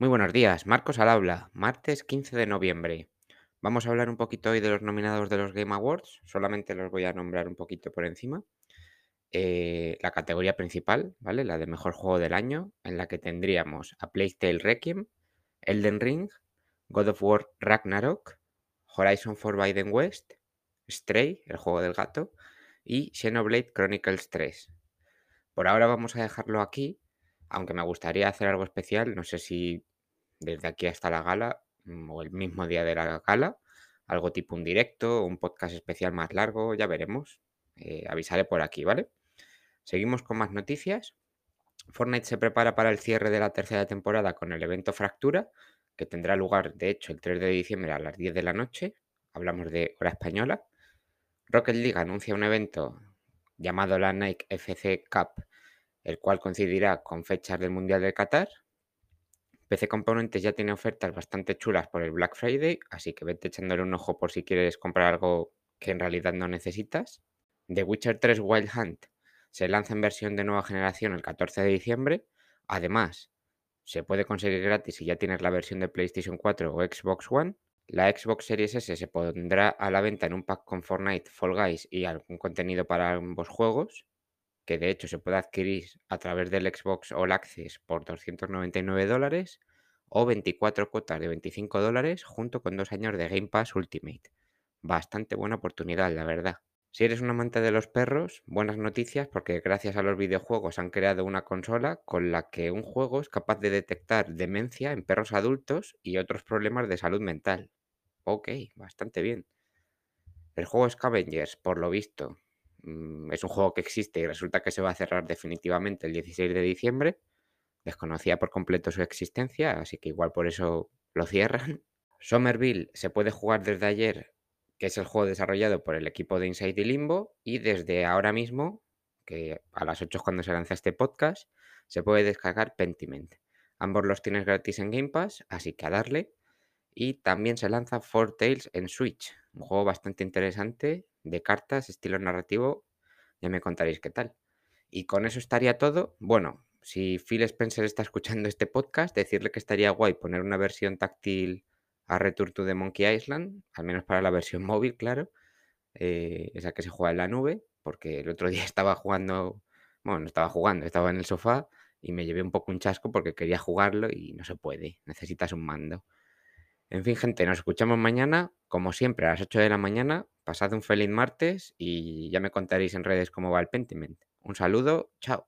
Muy buenos días, Marcos al habla, martes 15 de noviembre. Vamos a hablar un poquito hoy de los nominados de los Game Awards, solamente los voy a nombrar un poquito por encima. Eh, la categoría principal, ¿vale? La de mejor juego del año, en la que tendríamos a Plague Requiem, Elden Ring, God of War Ragnarok, Horizon Forbidden West, Stray, el juego del gato, y Xenoblade Chronicles 3. Por ahora vamos a dejarlo aquí, aunque me gustaría hacer algo especial, no sé si desde aquí hasta la gala mm, o el mismo día de la gala, algo tipo un directo, un podcast especial más largo, ya veremos. Eh, avisaré por aquí, ¿vale? Seguimos con más noticias. Fortnite se prepara para el cierre de la tercera temporada con el evento Fractura, que tendrá lugar, de hecho, el 3 de diciembre a las 10 de la noche. Hablamos de hora española. Rocket League anuncia un evento llamado la Nike FC Cup, el cual coincidirá con fechas del Mundial de Qatar. PC Componentes ya tiene ofertas bastante chulas por el Black Friday, así que vete echándole un ojo por si quieres comprar algo que en realidad no necesitas. The Witcher 3 Wild Hunt se lanza en versión de nueva generación el 14 de diciembre. Además, se puede conseguir gratis si ya tienes la versión de PlayStation 4 o Xbox One. La Xbox Series S se pondrá a la venta en un pack con Fortnite, Fall Guys y algún contenido para ambos juegos, que de hecho se puede adquirir a través del Xbox All Access por 299 dólares o 24 cuotas de 25 dólares junto con dos años de Game Pass Ultimate. Bastante buena oportunidad, la verdad. Si eres un amante de los perros, buenas noticias porque gracias a los videojuegos han creado una consola con la que un juego es capaz de detectar demencia en perros adultos y otros problemas de salud mental. Ok, bastante bien. El juego Scavengers, por lo visto, es un juego que existe y resulta que se va a cerrar definitivamente el 16 de diciembre. Desconocía por completo su existencia, así que igual por eso lo cierran. Somerville se puede jugar desde ayer que es el juego desarrollado por el equipo de Inside y Limbo, y desde ahora mismo, que a las 8 es cuando se lanza este podcast, se puede descargar Pentiment. Ambos los tienes gratis en Game Pass, así que a darle. Y también se lanza Four Tales en Switch, un juego bastante interesante de cartas, estilo narrativo. Ya me contaréis qué tal. Y con eso estaría todo. Bueno, si Phil Spencer está escuchando este podcast, decirle que estaría guay poner una versión táctil a Return to the Monkey Island, al menos para la versión móvil, claro, eh, esa que se juega en la nube, porque el otro día estaba jugando, bueno, no estaba jugando, estaba en el sofá y me llevé un poco un chasco porque quería jugarlo y no se puede, necesitas un mando. En fin, gente, nos escuchamos mañana, como siempre, a las 8 de la mañana. Pasad un feliz martes y ya me contaréis en redes cómo va el Pentiment. Un saludo, chao.